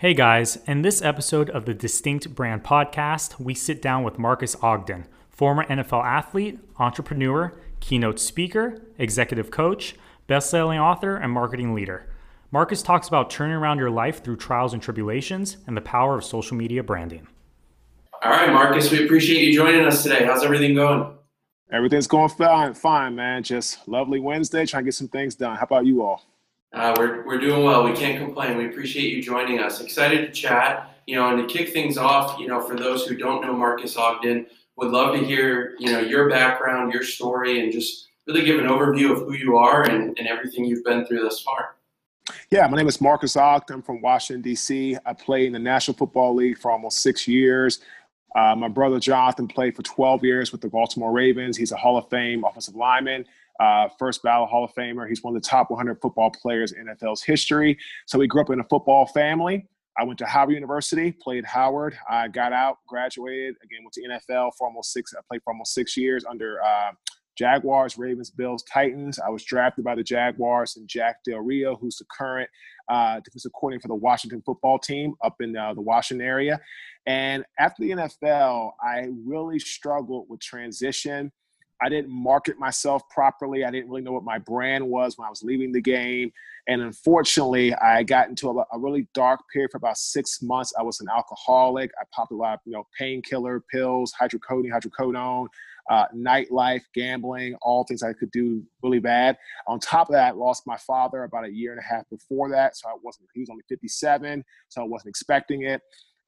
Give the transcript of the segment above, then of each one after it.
Hey guys, in this episode of the Distinct Brand Podcast, we sit down with Marques Ogden, former NFL athlete, entrepreneur, keynote speaker, executive coach, best-selling author, and marketing leader. Marques talks about turning around your life through trials and tribulations and the power of social media branding. All right, Marques, we appreciate you joining us today. How's everything going? Everything's going fine, fine, man. Just lovely Wednesday, trying to get some things done. How about you all? Uh, we're, we're doing well. We can't complain. We appreciate you joining us. Excited to chat. You know, and to kick things off, you know, for those who don't know Marques Ogden, would love to hear, you know, your background, your story, and just really give an overview of who you are and, and everything you've been through thus far. Yeah, my name is Marques Ogden. I'm from Washington, D.C. I played in the National Football League for almost six years. Uh, my brother Jonathan played for 12 years with the Baltimore Ravens. He's a Hall of Fame offensive lineman uh, first ballot Hall of Famer. He's one of the top 100 football players in NFL's history. So he grew up in a football family. I went to Howard University, played Howard. I got out, graduated, again went to NFL for almost six. I played for almost six years under uh, Jaguars, Ravens, Bills, Titans. I was drafted by the Jaguars and Jack Del Rio, who's the current uh, defensive coordinator for the Washington football team up in uh, the Washington area. And after the NFL, I really struggled with transition I didn't market myself properly. I didn't really know what my brand was when I was leaving the game. And unfortunately, I got into a, a really dark period for about six months. I was an alcoholic. I popped a lot of, you know, painkiller pills, hydrocodone, hydrocodone, uh, nightlife, gambling, all things I could do really bad. On top of that, I lost my father about a year and a half before that. So I wasn't, he was only 57, so I wasn't expecting it.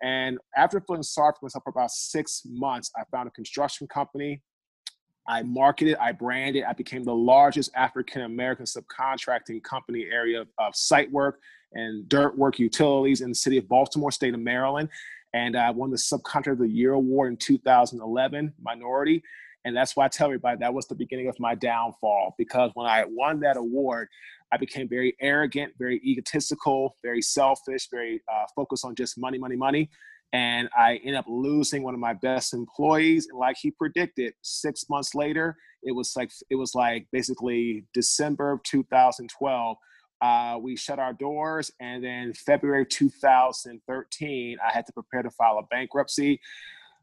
And after feeling sorry for myself for about six months, I found a construction company I marketed, I branded, I became the largest African American subcontracting company area of, of, site work and dirt work utilities in the city of Baltimore, state of Maryland. And I won the Subcontractor of the Year award in 2011, minority. And that's why I tell everybody that was the beginning of my downfall because when I won that award, I became very arrogant, very egotistical, very selfish, very uh, focused on just money, money, money and I ended up losing one of my best employees. And like he predicted, six months later, it was like it was like basically December of 2012. Uh, we shut our doors, and then February 2013, I had to prepare to file a bankruptcy.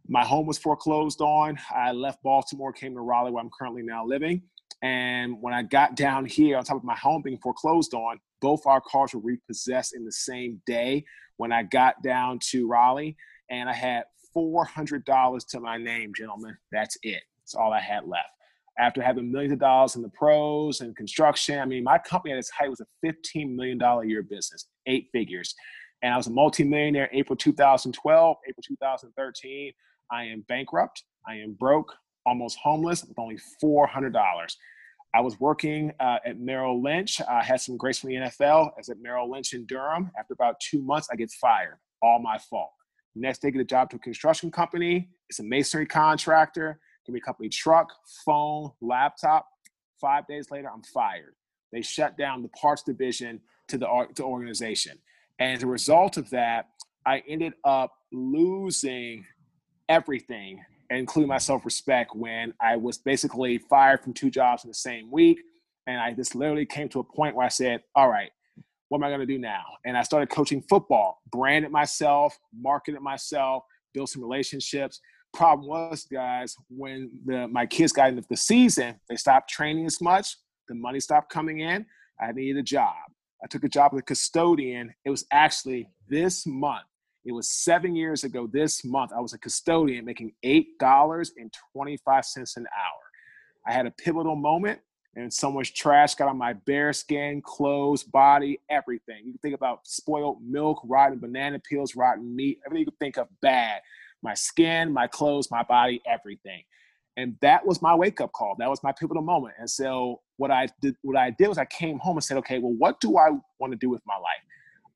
My home was foreclosed on. I left Baltimore, came to Raleigh, where I'm currently now living. And when I got down here, on top of my home being foreclosed on, both our cars were repossessed in the same day when I got down to Raleigh, and I had $400 to my name, gentlemen. That's it. That's all I had left. After having millions of dollars in the pros and construction, I mean, my company at its height was a $15 million a year business, eight figures. And I was a multimillionaire April 2012, April 2013. I am bankrupt. I am broke, almost homeless with only $400. I was working uh, at Merrill Lynch. I had some grace from the NFL. I was at Merrill Lynch in Durham. After about two months, I get fired. All my fault. Next day, get a job to a construction company. It's a masonry contractor. Give me a company truck, phone, laptop. Five days later, I'm fired. They shut down the parts division to the to organization. And as a result of that, I ended up losing everything including my self respect, when I was basically fired from two jobs in the same week. And I just literally came to a point where I said, all right, what am I going to do now? And I started coaching football, branded myself, marketed myself, built some relationships. Problem was, guys, when the, my kids got into the season, they stopped training as much. The money stopped coming in. I needed a job. I took a job as a custodian. It was actually this month it was seven years ago this month. I was a custodian making $8.25 an hour. I had a pivotal moment and someone's trash got on my bare skin, clothes, body, everything. You can think about spoiled milk, rotten banana peels, rotten meat, everything you can think of bad. My skin, my clothes, my body, everything. And that was my wake up call. That was my pivotal moment. And so what I did, what I did was I came home and said, okay, well, what do I want to do with my life?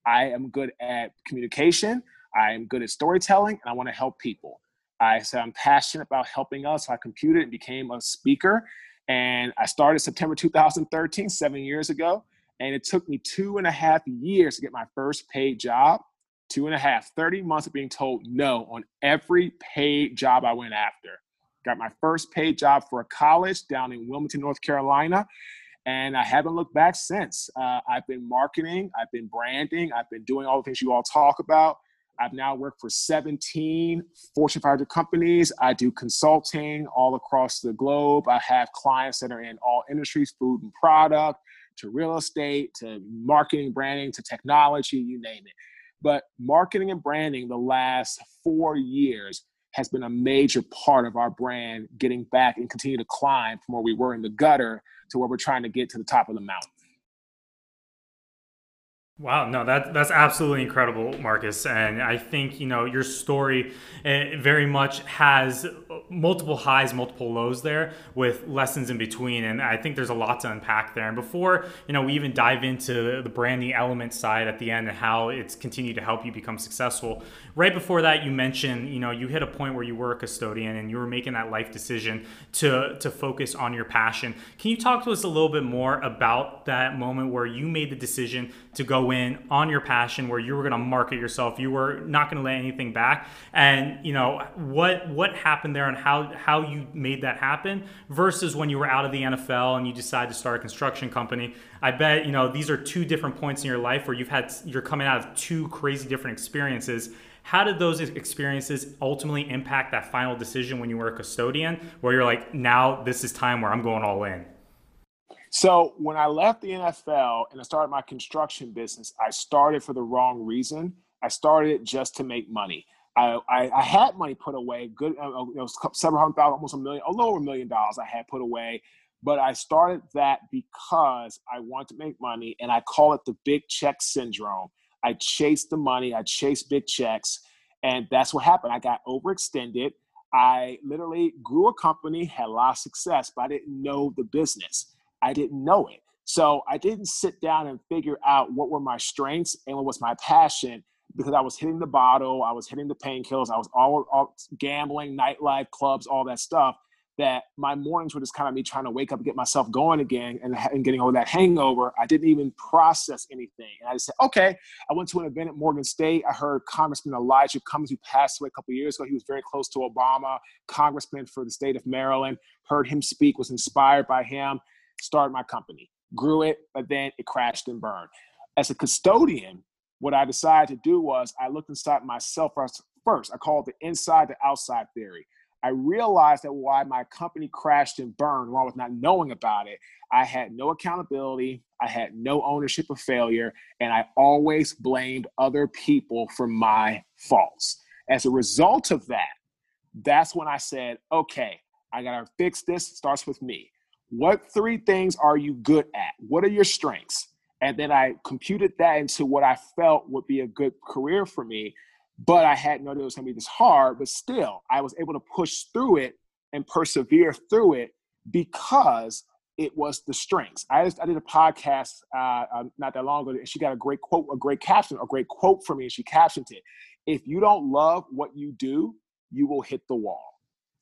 I am good at communication. I am good at storytelling and I want to help people. I said I'm passionate about helping us. So I computed and became a speaker. And I started September 2013, seven years ago. And it took me two and a half years to get my first paid job. Two and a half, 30 months of being told no on every paid job I went after. Got my first paid job for a college down in Wilmington, North Carolina. And I haven't looked back since. Uh, I've been marketing, I've been branding, I've been doing all the things you all talk about. I've now worked for 17 Fortune 500 companies. I do consulting all across the globe. I have clients that are in all industries, food and product, to real estate, to marketing, branding, to technology, you name it. But marketing and branding the last four years has been a major part of our brand getting back and continue to climb from where we were in the gutter to where we're trying to get to the top of the mountain. Wow, no, that that's absolutely incredible, Marques, and I think you know your story eh, very much has multiple highs, multiple lows there, with lessons in between, and I think there's a lot to unpack there. And before you know we even dive into the branding element side at the end and how it's continued to help you become successful, right before that you mentioned you know you hit a point where you were a custodian and you were making that life decision to to focus on your passion. Can you talk to us a little bit more about that moment where you made the decision to go in on your passion where you were going to market yourself. You were not going to lay anything back. And you know what what happened there and how how you made that happen versus when you were out of the NFL and you decided to start a construction company. I bet you know these are two different points in your life where you've had you're coming out of two crazy different experiences. How did those experiences ultimately impact that final decision when you were a custodian where you're like now this is time where i'm going all in so when I left the NFL and I started my construction business, I started for the wrong reason. I started just to make money. I, I, I had money put away, good, uh, uh you know, several hundred thousand, almost a million, a a million dollars I had put away. But I started that because I wanted to make money, and I call it the big check syndrome. I chased the money, I chased big checks, and that's what happened. I got overextended. I literally grew a company, had a lot of success, but I didn't know the business. I didn't know it. So I didn't sit down and figure out what were my strengths and what was my passion because I was hitting the bottle, I was hitting the painkillers, I was all, all gambling, nightlife, clubs, all that stuff. That my mornings were just kind of me trying to wake up and get myself going again and, and getting over that hangover. I didn't even process anything. And I just said, okay. I went to an event at Morgan State. I heard Congressman Elijah Cummings, who passed away a couple years ago. He was very close to Obama, congressman for the state of Maryland. Heard him speak, was inspired by him started my company, grew it, but then it crashed and burned. As a custodian, what I decided to do was I looked inside myself first. I call it the inside to outside theory. I realized that why my company crashed and burned while with not knowing about it, I had no accountability, I had no ownership of failure, and I always blamed other people for my faults. As a result of that, that's when I said, okay, I gotta fix this. It starts with me. What three things are you good at? What are your strengths? And then I computed that into what I felt would be a good career for me. But I had no idea it was going to be this hard. But still, I was able to push through it and persevere through it because it was the strengths. I just I did a podcast uh, uh, not that long ago, and she got a great quote, a great caption, a great quote for me, and she captioned it: "If you don't love what you do, you will hit the wall."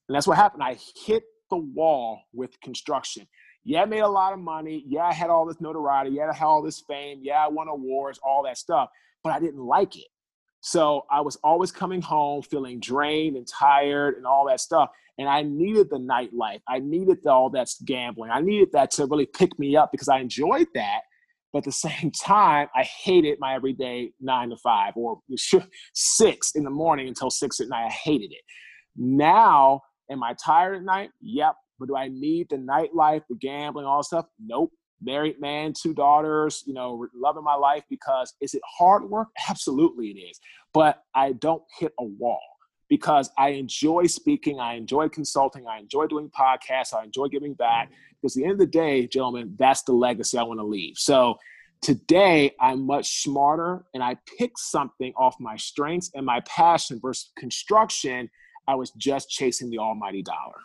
And that's what happened. I hit the wall with construction. Yeah, I made a lot of money. Yeah, I had all this notoriety. Yeah, I had all this fame. Yeah, I won awards, all that stuff, but I didn't like it. So I was always coming home feeling drained and tired and all that stuff. And I needed the nightlife. I needed the, all that gambling. I needed that to really pick me up because I enjoyed that. But at the same time, I hated my everyday nine to five or six in the morning until six at night. I hated it. Now Am I tired at night? Yep. But do I need the nightlife, the gambling, all stuff? Nope. Married man, two daughters, you know, loving my life because is it hard work? Absolutely it is. But I don't hit a wall because I enjoy speaking, I enjoy consulting, I enjoy doing podcasts, I enjoy giving back. Mm-hmm. Because at the end of the day, gentlemen, that's the legacy I want to leave. So today I'm much smarter and I pick something off my strengths and my passion versus construction I was just chasing the almighty dollar.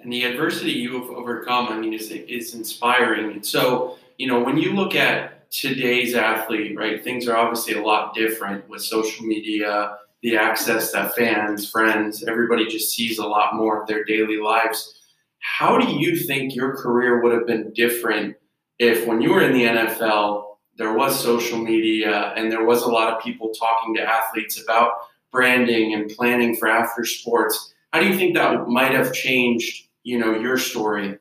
And the adversity you have overcome, I mean, is is inspiring. And so, you know, when you look at today's athlete, right, things are obviously a lot different with social media, the access that fans, friends, everybody just sees a lot more of their daily lives. How do you think your career would have been different if, when you were in the NFL, there was social media and there was a lot of people talking to athletes about branding and planning for after sports. How do you think that might have changed, you know, your story?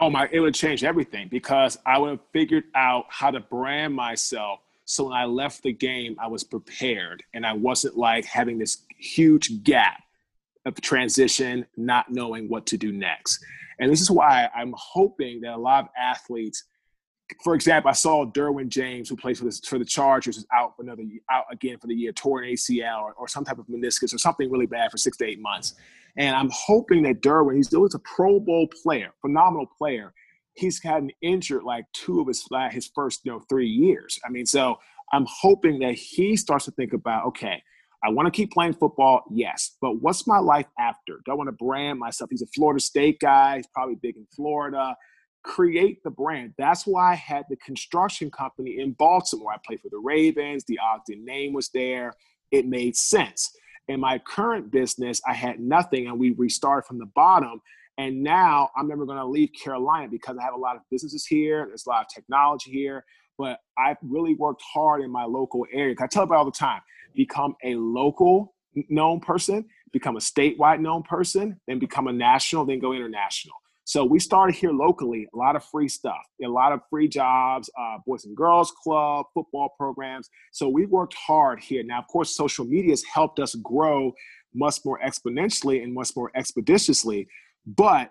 Oh my, it would change everything because I would have figured out how to brand myself. So when I left the game, I was prepared and I wasn't like having this huge gap of transition, not knowing what to do next. And this is why I'm hoping that a lot of athletes, for example, I saw Derwin James, who plays for the, for the Chargers, is out for another out again for the year, torn ACL or, or some type of meniscus or something really bad for six to eight months. And I'm hoping that Derwin, he's still a Pro Bowl player, phenomenal player. He's gotten injured like two of his his first you know three years. I mean, so I'm hoping that he starts to think about, okay, I want to keep playing football, yes, but what's my life after? Do I want to brand myself? He's a Florida State guy. He's probably big in Florida. Create the brand. That's why I had the construction company in Baltimore. I played for the Ravens. The Ogden name was there. It made sense. In my current business, I had nothing and we restarted from the bottom. And now I'm never going to leave Carolina because I have a lot of businesses here. There's a lot of technology here. But I've really worked hard in my local area. I tell people all the time become a local known person, become a statewide known person, then become a national, then go international. So we started here locally, a lot of free stuff, a lot of free jobs, uh, Boys and Girls Club, football programs. So we worked hard here. Now, of course, social media has helped us grow much more exponentially and much more expeditiously. But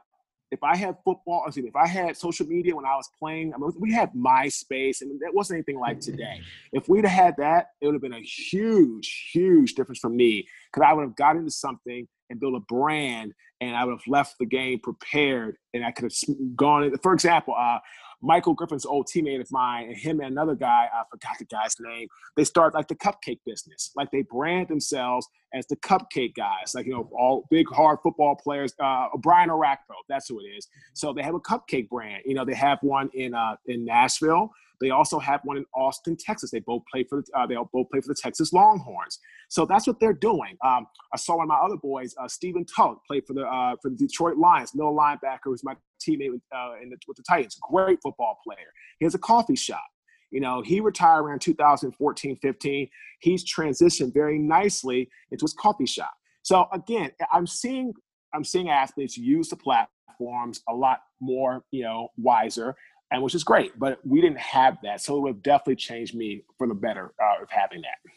if I had football, excuse me, if I had social media when I was playing, I mean, we had MySpace, and that wasn't anything like today. If we'd have had that, it would have been a huge, huge difference for me because I would have got into something and built a brand, and I would have left the game prepared, and I could have gone. For example, uh, Michael Griffin's old teammate of mine, and him and another guy, I forgot the guy's name, they start like the cupcake business. Like they brand themselves as the cupcake guys, like, you know, all big, hard football players. Uh, Brian Orakpo, that's who it is. So they have a cupcake brand. You know, they have one in, uh, in Nashville. They also have one in Austin, Texas. They both play for the, uh, they both play for the Texas Longhorns. So that's what they're doing. Um, I saw one of my other boys, uh, Stephen Tulloch, played for the uh, for the Detroit Lions, middle linebacker, who's my teammate with, uh, the, with the Titans. Great football player. He has a coffee shop. You know, he retired around 2014, 15. He's transitioned very nicely into his coffee shop. So again, I'm seeing I'm seeing athletes use the platforms a lot more, you know, wiser and which is great. But we didn't have that, so it would have definitely changed me for the better uh, of having that.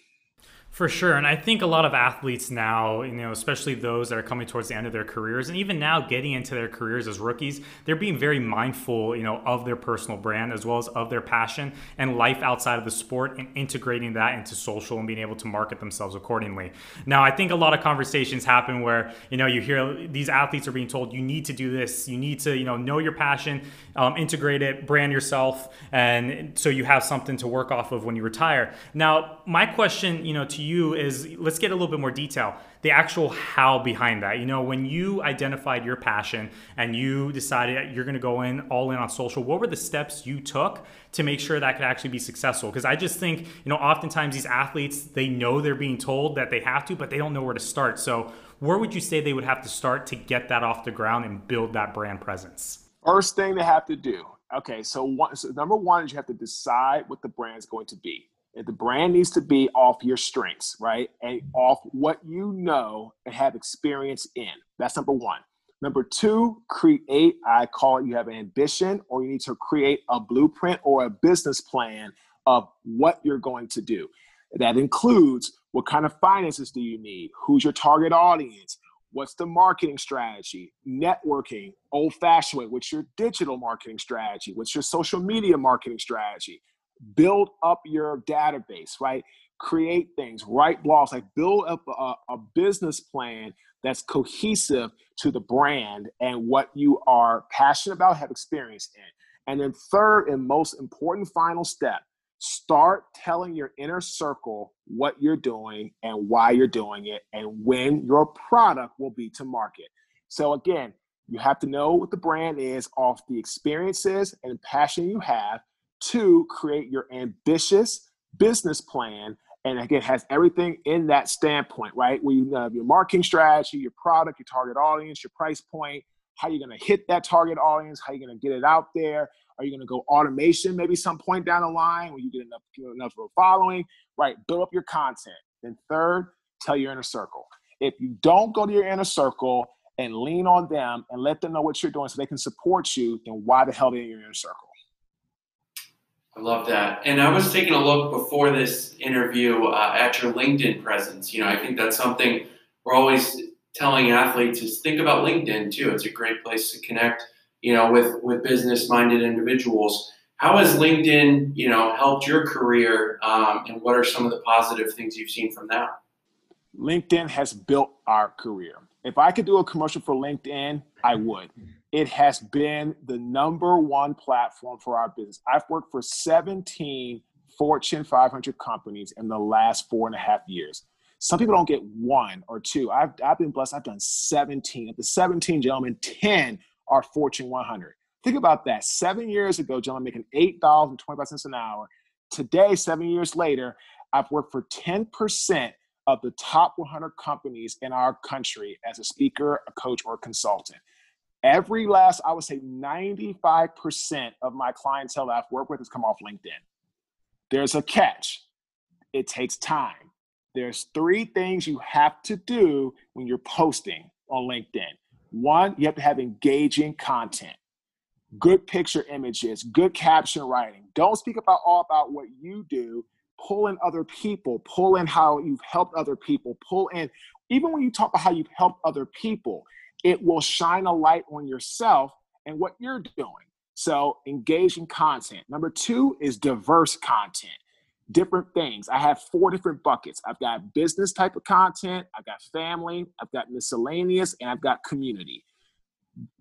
For sure. And I think a lot of athletes now, you know, especially those that are coming towards the end of their careers and even now getting into their careers as rookies, they're being very mindful, you know, of their personal brand as well as of their passion and life outside of the sport and integrating that into social and being able to market themselves accordingly. Now, I think a lot of conversations happen where, you know, you hear these athletes are being told you need to do this, you need to, you know, know your passion, um, integrate it, brand yourself, and so you have something to work off of when you retire. Now, my question, you know, to you is let's get a little bit more detail. The actual how behind that. You know when you identified your passion and you decided you're going to go in all in on social what were the steps you took to make sure that could actually be successful? Because i just think you know oftentimes these athletes they know they're being told that they have to but they don't know where to start. So where would you say they would have to start to get that off the ground and build that brand presence? First thing they have to do okay so, one, so number one is you have to decide what the brand is going to be the brand needs to be off your strengths, right? And off what you know and have experience in. That's number one. Number two, create, I call it you have ambition or you need to create a blueprint or a business plan of what you're going to do. That includes what kind of finances do you need? Who's your target audience? What's the marketing strategy? Networking, old fashioned way. What's your digital marketing strategy? What's your social media marketing strategy? Build up your database, right? Create things, write blogs, like build up a, a business plan that's cohesive to the brand and what you are passionate about, have experience in. And then, third and most important final step start telling your inner circle what you're doing and why you're doing it and when your product will be to market. So, again, you have to know what the brand is off the experiences and passion you have Two, create your ambitious business plan. And again, has everything in that standpoint, right? Where you have your marketing strategy, your product, your target audience, your price point, how you're going to hit that target audience, how you're going to get it out there. Are you going to go automation maybe some point down the line when you get enough, enough of a following, right? Build up your content. Then third, tell your inner circle. If you don't go to your inner circle and lean on them and let them know what you're doing so they can support you, then why the hell are they in your inner circle? I love that. And I was taking a look before this interview uh, at your LinkedIn presence. You know, I think that's something we're always telling athletes is think about LinkedIn too. It's a great place to connect, you know, with with business minded individuals. How has LinkedIn, you know, helped your career, um, and what are some of the positive things you've seen from that? LinkedIn has built our career. If I could do a commercial for LinkedIn, I would. It has been the number one platform for our business. I've worked for 17 Fortune 500 companies in the last four and a half years. Some people don't get one or two. I've, I've been blessed. I've done 17. Of the 17 gentlemen, 10 are Fortune 100. Think about that. Seven years ago, gentlemen, making $8.25 an hour. Today, seven years later, I've worked for 10% of the top 100 companies in our country as a speaker, a coach, or a consultant. Every last, I would say 95% of my clientele that I've worked with has come off LinkedIn. There's a catch. It takes time. There's three things you have to do when you're posting on LinkedIn. One, you have to have engaging content, good picture images, good caption writing. Don't speak about all about what you do pull in other people, pull in how you've helped other people, pull in, even when you talk about how you've helped other people, it will shine a light on yourself and what you're doing. So engage in content. Number two is diverse content, different things. I have four different buckets. I've got business type of content, I've got family, I've got miscellaneous, and I've got community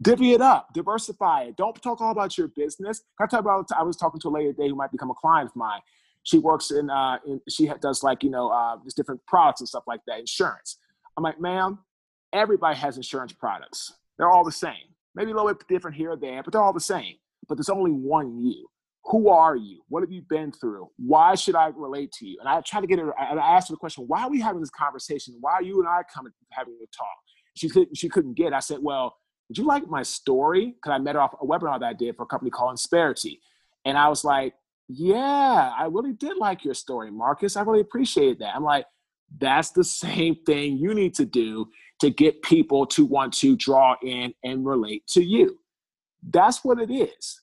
divvy it up, diversify it. Don't talk all about your business. I talk about. I was talking to a lady today who might become a client of mine, she works in, uh, in she does like you know uh, just different products and stuff like that, insurance. I'm like, ma'am, everybody has insurance products. They're all the same. Maybe a little bit different here or there, but they're all the same. But there's only one you. Who are you? What have you been through? Why should I relate to you? And I try to get her. And I asked her the question: Why are we having this conversation? Why are you and I coming having a talk? She couldn't. She couldn't get. I said, well. Would you like my story? Because I met her off a webinar that I did for a company called Insperity. And I was like, yeah, I really did like your story, Marques. I really appreciate that. I'm like, that's the same thing you need to do to get people to want to draw in and relate to you. That's what it is.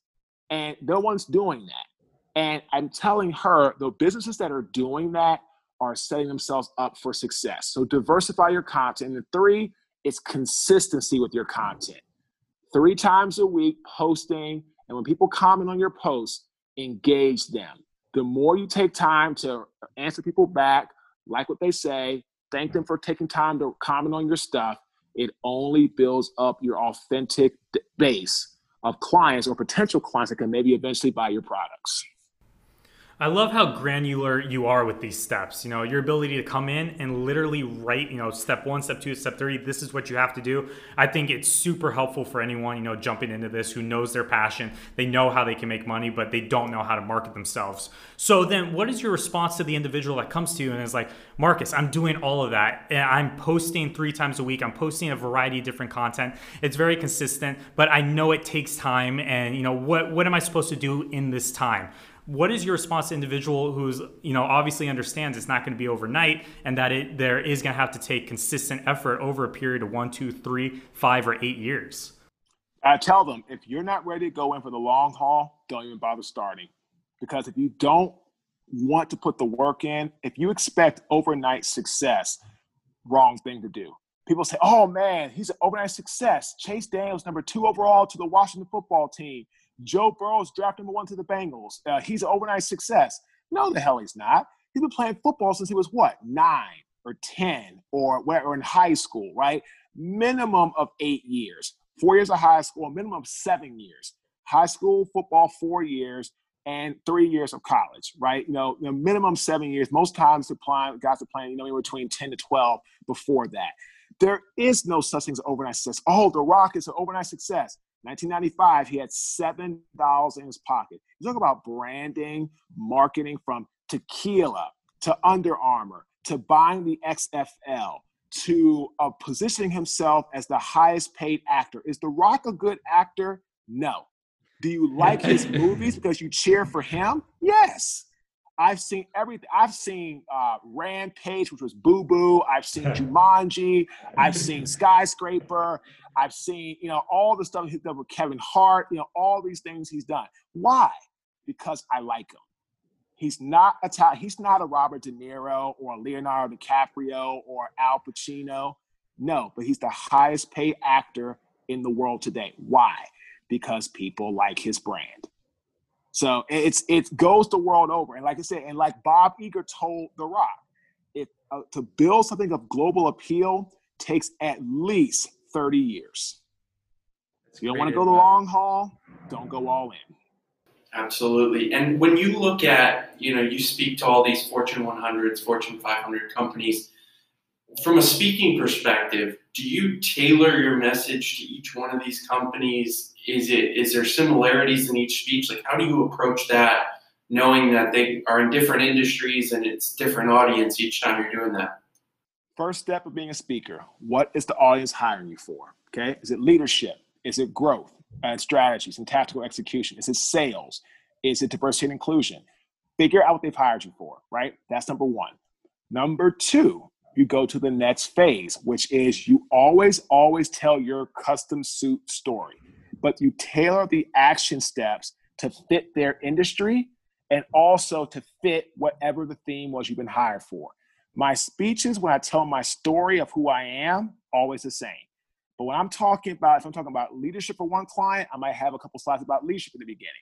And no one's doing that. And I'm telling her the businesses that are doing that are setting themselves up for success. So diversify your content. And three, it's consistency with your content. Three times a week posting. And when people comment on your posts, engage them. The more you take time to answer people back, like what they say, thank them for taking time to comment on your stuff, it only builds up your authentic base of clients or potential clients that can maybe eventually buy your products. I love how granular you are with these steps. You know, your ability to come in and literally write, you know, step one, step two, step three, this is what you have to do. I think it's super helpful for anyone, you know, jumping into this who knows their passion. They know how they can make money, but they don't know how to market themselves. So then what is your response to the individual that comes to you and is like, Marques, I'm doing all of that. And I'm posting three times a week. I'm posting a variety of different content. It's very consistent, but I know it takes time. And, you know, what, what am I supposed to do in this time? What is your response to individual who's you know obviously understands it's not going to be overnight and that it there is going to have to take consistent effort over a period of one two three five or eight years? I tell them if you're not ready to go in for the long haul don't even bother starting. Because if you don't want to put the work in if you expect overnight success wrong thing to do. People say oh man he's an overnight success. Chase daniels number two overall to the washington football team Joe Burrow's draft number one to the Bengals. Uh, he's an overnight success. No, the hell he's not. He's been playing football since he was what, nine or 10 or, or in high school, right? Minimum of eight years. Four years of high school, minimum of seven years. High school football, four years, and three years of college, right? You know, you minimum seven years. Most times the plan, guys are playing, you know, between 10 to 12 before that. There is no such thing as overnight success. Oh, The Rock is an overnight success. 1995, he had seven dollars in his pocket. You talk about branding, marketing from tequila to Under Armour to buying the XFL to uh, positioning himself as the highest paid actor. Is The Rock a good actor? No. Do you like his movies because you cheer for him? Yes. I've seen everything. I've seen uh, Rampage, which was Boo Boo. I've seen Jumanji. I've seen Skyscraper. I've seen, you know, all the stuff he's done with Kevin Hart. You know, all these things he's done. Why? Because I like him. He's not a he's not a Robert De Niro or Leonardo DiCaprio or Al Pacino. No, but he's the highest paid actor in the world today. Why? Because people like his brand. So it's it goes the world over, and like I said, and like Bob Iger told The Rock, if uh, to build something of global appeal takes at least thirty years. If you don't want to go the long haul, don't go all in. Absolutely. And when you look at, you know, you speak to all these Fortune 100s, Fortune 500 companies, from a speaking perspective, do you tailor your message to each one of these companies? Is it is there similarities in each speech? Like how do you approach that knowing that they are in different industries and it's different audience each time you're doing that? First step of being a speaker, what is the audience hiring you for? Okay? Is it leadership? Is it growth and strategies and tactical execution? Is it sales? Is it diversity and inclusion? Figure out what they've hired you for, right? That's number one. Number two, you go to the next phase, which is you always, always tell your custom suit story, but you tailor the action steps to fit their industry and also to fit whatever the theme was you've been hired for. My speeches, when I tell my story of who I am, always the same. But when I'm talking about, if I'm talking about leadership for one client, I might have a couple slides about leadership in the beginning.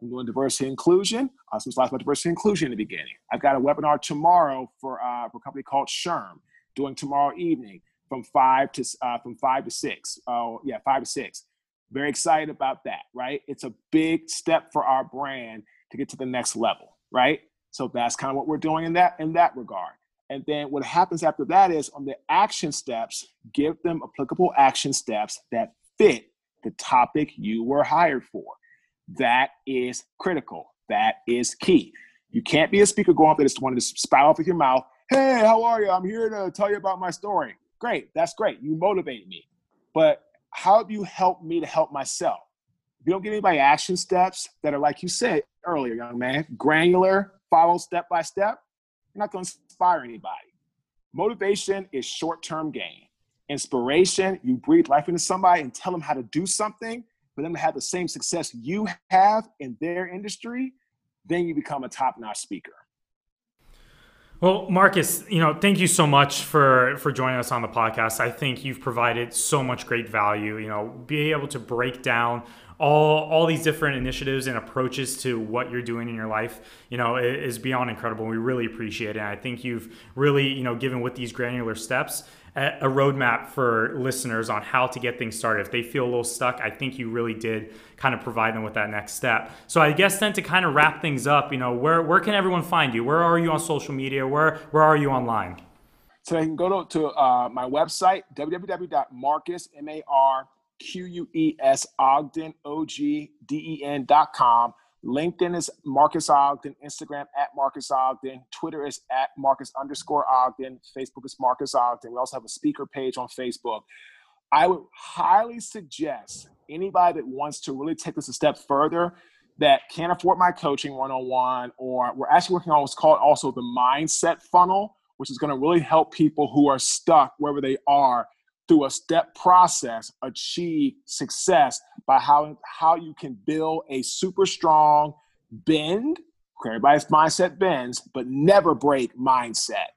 I'm doing diversity inclusion. Have some slides about diversity inclusion in the beginning. I've got a webinar tomorrow for, uh, for a company called SHRM, doing tomorrow evening from five to uh, from five to six. Oh yeah, five to six. Very excited about that. Right, it's a big step for our brand to get to the next level. Right, so that's kind of what we're doing in that in that regard. And then what happens after that is on the action steps, give them applicable action steps that fit the topic you were hired for. That is critical. That is key. You can't be a speaker going up there just wanting to spout off with your mouth. Hey, how are you? I'm here to tell you about my story. Great. That's great. You motivate me. But how have you helped me to help myself? If you don't give anybody action steps that are, like you said earlier, young man, granular, follow step by step, you're not going to inspire anybody. Motivation is short term gain. Inspiration, you breathe life into somebody and tell them how to do something for them to have the same success you have in their industry, then you become a top notch speaker. Well, Marques, you know, thank you so much for for joining us on the podcast. I think you've provided so much great value. You know, being able to break down all all these different initiatives and approaches to what you're doing in your life, you know, is beyond incredible. We really appreciate it. And I think you've really, you know, given with these granular steps a roadmap for listeners on how to get things started. If they feel a little stuck, I think you really did kind of provide them with that next step. So I guess then to kind of wrap things up, you know, where where can everyone find you? Where are you on social media? Where where are you online? So they can go to, to uh, my website, www.marques, M-A-R-Q-U-E-S, Ogden, O-G-D-E-N dot com. LinkedIn is Marques Ogden, Instagram at Marques Ogden, Twitter is at Marques underscore Ogden, Facebook is Marques Ogden. We also have a speaker page on Facebook. I would highly suggest anybody that wants to really take this a step further that can't afford my coaching one on one, or we're actually working on what's called also the mindset funnel, which is going to really help people who are stuck wherever they are through a step process achieve success by how, how you can build a super strong bend. Everybody's mindset bends but never break mindset.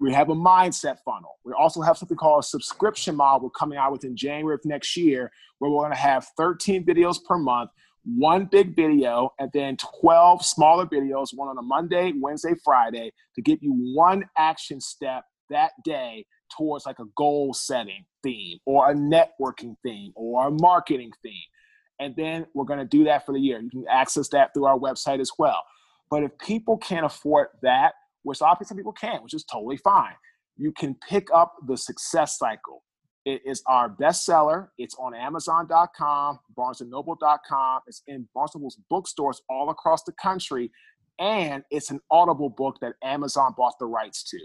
We have a mindset funnel. We also have something called a subscription model coming out within january of next year where we're going to have 13 videos per month one big video and then 12 smaller videos one on a monday wednesday friday to give you one action step that day towards like a goal setting theme or a networking theme or a marketing theme. And then we're going to do that for the year. You can access that through our website as well. But if people can't afford that, which obviously some people can, which is totally fine, you can pick up the success cycle. It is our bestseller. It's on Amazon.com, BarnesandNoble.com. It's in Barnes and Noble's bookstores all across the country, and it's an Audible book that Amazon bought the rights to.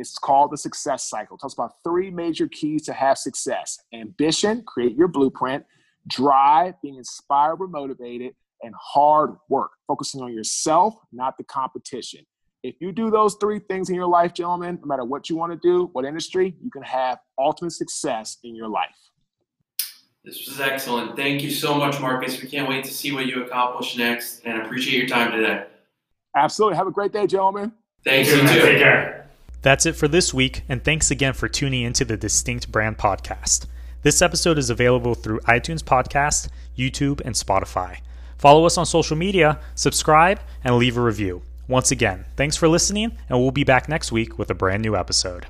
It's called the success cycle. It talks about three major keys to have success ambition, create your blueprint, drive, being inspired or motivated, and hard work, focusing on yourself, not the competition. If you do those three things in your life, gentlemen, no matter what you want to do, what industry, you can have ultimate success in your life. This was excellent. Thank you so much, Marques. We can't wait to see what you accomplish next and appreciate your time today. Absolutely. Have a great day, gentlemen. Thanks, you, you too. Take care. That's it for this week, and thanks again for tuning into the Distinct Brand Podcast. This episode is available through iTunes Podcast, YouTube, and Spotify. Follow us on social media, subscribe, and leave a review. Once again, thanks for listening, and we'll be back next week with a brand new episode.